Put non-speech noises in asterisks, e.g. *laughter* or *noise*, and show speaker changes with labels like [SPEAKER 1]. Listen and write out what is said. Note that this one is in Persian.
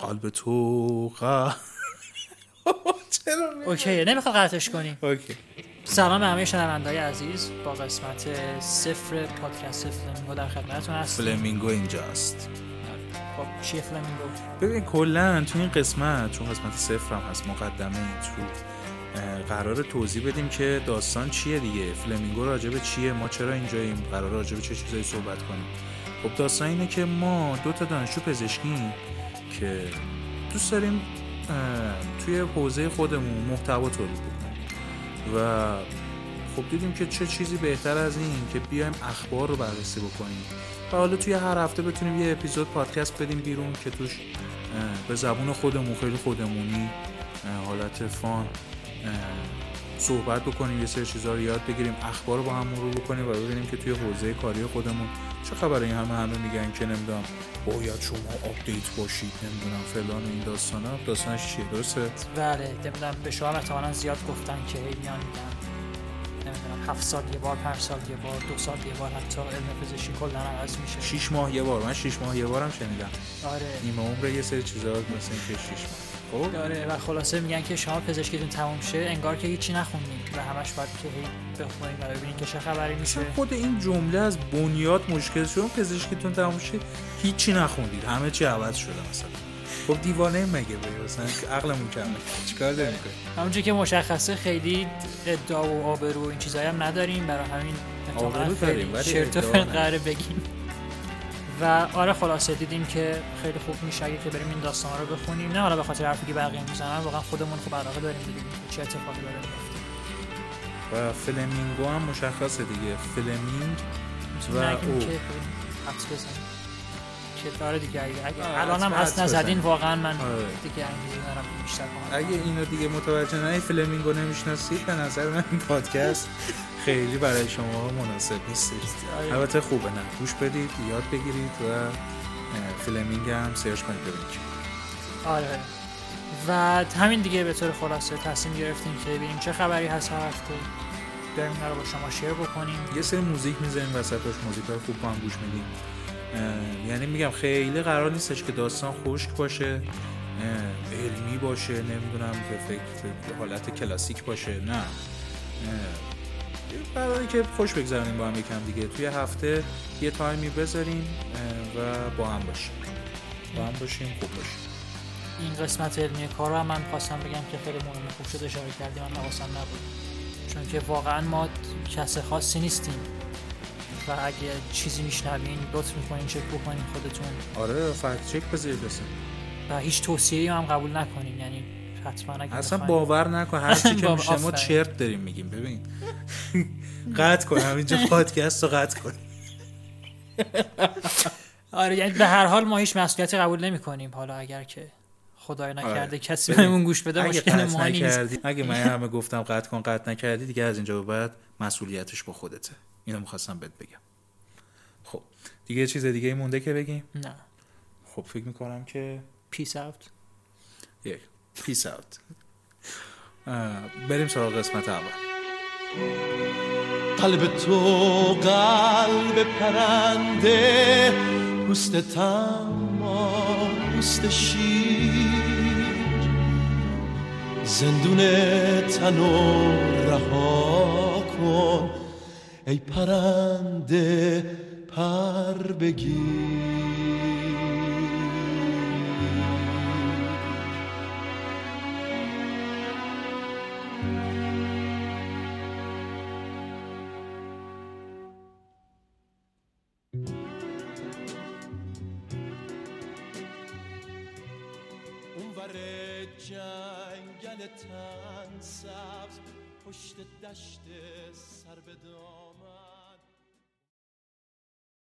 [SPEAKER 1] قلب تو *laughs* چرا
[SPEAKER 2] okay نمی‌خواد قطعش کنیم
[SPEAKER 1] okay.
[SPEAKER 2] سلام به همه شنوندهای عزیز. با قسمت صفر پادکست فلمینگو در خدمتتون هستیم
[SPEAKER 1] فلمینگو اینجاست.
[SPEAKER 2] خب چیه فلمینگو؟
[SPEAKER 1] ببین کلا تو این قسمت چون قسمت صفر هم هست مقدمه تو قرار توضیح بدیم که داستان چیه دیگه؟ فلمینگو راجبه چیه؟ ما چرا اینجاییم؟ قرار راجبه چه چیزایی صحبت کنیم؟ خب داستان اینه که ما دو تا دانشجو پزشکیم که دوست داریم توی حوزه خودمون محتوا تولید بکنیم. و خب دیدیم که چه چیزی بهتر از این که بیایم اخبار رو بررسی بکنیم. و حالا توی هر هفته بتونیم یه اپیزود پادکست بدیم بیرون که توش به زبون خودمون خیلی خودمونی حالت فان صحبت بکنیم یه سری چیزا رو یاد بگیریم اخبار رو با هم مرور بکنیم و ببینیم که توی حوزه کاری خودمون چه خبره. این همه همه میگن که نمی‌دونم باید شما update باشید نمی‌دونم فلان و این داستانا. داستانش چیه؟ درسته؟
[SPEAKER 2] بله نمی‌دونم به شما احتمالا زیاد گفتن که هی میان نمی‌دونم هفت سال یه بار پنج سال یه بار دو سال یه بار حتی علم پزشکی کلا عوض میشه.
[SPEAKER 1] شیش ماه یه بار من شیش ماه یه بارم شنیدم.
[SPEAKER 2] آره.
[SPEAKER 1] نیمه عمر یه سری چیزا مثل اینکه شیش ماه. خب
[SPEAKER 2] آره و خلاصه میگن که شما پزشکیتون تموم شه انگار که هیچی نخوندین و همش باید که هی بخونین و ببینین که چه خبری میشه.
[SPEAKER 1] خود این جمله از بنیاد مشکل شد پزشکتون تموم شه هیچی نخوندید. همه چی عوض شده مثلا. خب دیوانه مگه به مثلا عقلمون کمه چیکار داریم کنیم
[SPEAKER 2] همونجور که مشخصه خیلی ادعا و آبرو این چیزایی هم نداریم. برای همین
[SPEAKER 1] آبرو داریم، ولی.
[SPEAKER 2] قراره بگیم. و آره خلاصه دیدیم که خیلی خوب میشه اگه که بریم این داستان رو بخونیم. نه حالا به خاطر حرفی که بقیه می‌زنن واقعا خودمون خب علاقه داریم ببینیم چه اتفاقی داره میفته
[SPEAKER 1] و فلمینگو هم مشخصه دیگه. فلمینگ و او.
[SPEAKER 2] که حدس بزنیم. که داره دیگه اگه, الان هم
[SPEAKER 1] حدس
[SPEAKER 2] نزدین. واقعا من
[SPEAKER 1] آره.
[SPEAKER 2] دیگه انگیزه دارم بیشتر کنم
[SPEAKER 1] اگه اینو دیگه متوجه نه فلمینگو نمی‌شناسید به نظر من این پادکست *laughs* خیلی برای شما مناسب نیستش.
[SPEAKER 2] آره.
[SPEAKER 1] البته خوبه نه. گوش بدید یاد بگیرید و فلمینگ هم سرچ کنید ببینید.
[SPEAKER 2] آره. و همین دیگه به طور خلاصه تصمیم گرفتیم که ببینیم چه خبری هست هر هفته. بریم اینا رو با شما شیر بکنیم.
[SPEAKER 1] یه سری موزیک می‌زنیم وسطش موزیک های خوب با هم گوش میدیم. یعنی میگم خیلی قرار نیستش که داستان خشک باشه علمی باشه نمی‌دونم به فکر حالت کلاسیک باشه نه. قراره که خوش بگذرونیم با هم یکم دیگه. توی هفته یه تایمی بذاریم و با هم باشیم. با هم باشیم خوب باشیم.
[SPEAKER 2] این قسمت علمی کار رو هم من خواستم بگم که خیلی مهمه خوب شد اشاره کردیم من حواسم نبود. چون که واقعا ما کس خاصی نیستیم. و اگه چیزی میشنوین لطف می‌کنین چک بکنین خودتون.
[SPEAKER 1] آره فکت چک بذارید
[SPEAKER 2] و هیچ توصیه‌ای هم قبول نکنین. یعنی حتما اگه
[SPEAKER 1] اصلا باور نکن هر چی *laughs* که میشه ما. چرت داریم میگیم. ببین قطع کن همینجا پادکست رو قطع کن. *laughs*
[SPEAKER 2] آره یعنی به هر حال ما هیچ مسئولیتی قبول نمی کنیم حالا اگر که خدای نکرده
[SPEAKER 1] آره.
[SPEAKER 2] کسی
[SPEAKER 1] ببین،
[SPEAKER 2] بهمون گوش بده مشکل ما نیست.
[SPEAKER 1] اگه من همه گفتم قطع کن قطع نکردی دیگه از اینجا به بعد مسئولیتش با خودته. اینو می‌خواستم بهت بگم. خب دیگه چیز دیگه مونده که بگیم؟
[SPEAKER 2] نه.
[SPEAKER 1] خب فکر می‌کنم که
[SPEAKER 2] peace out
[SPEAKER 1] یک. peace out بریم سراغ قسمت اول.
[SPEAKER 3] قلب تو قلب پرنده پوست تما پوست شیر. زندون تنو رها کن ای پرنده پر بگیر. اونور جنگل تن سبز پشت دشت سر به دامن.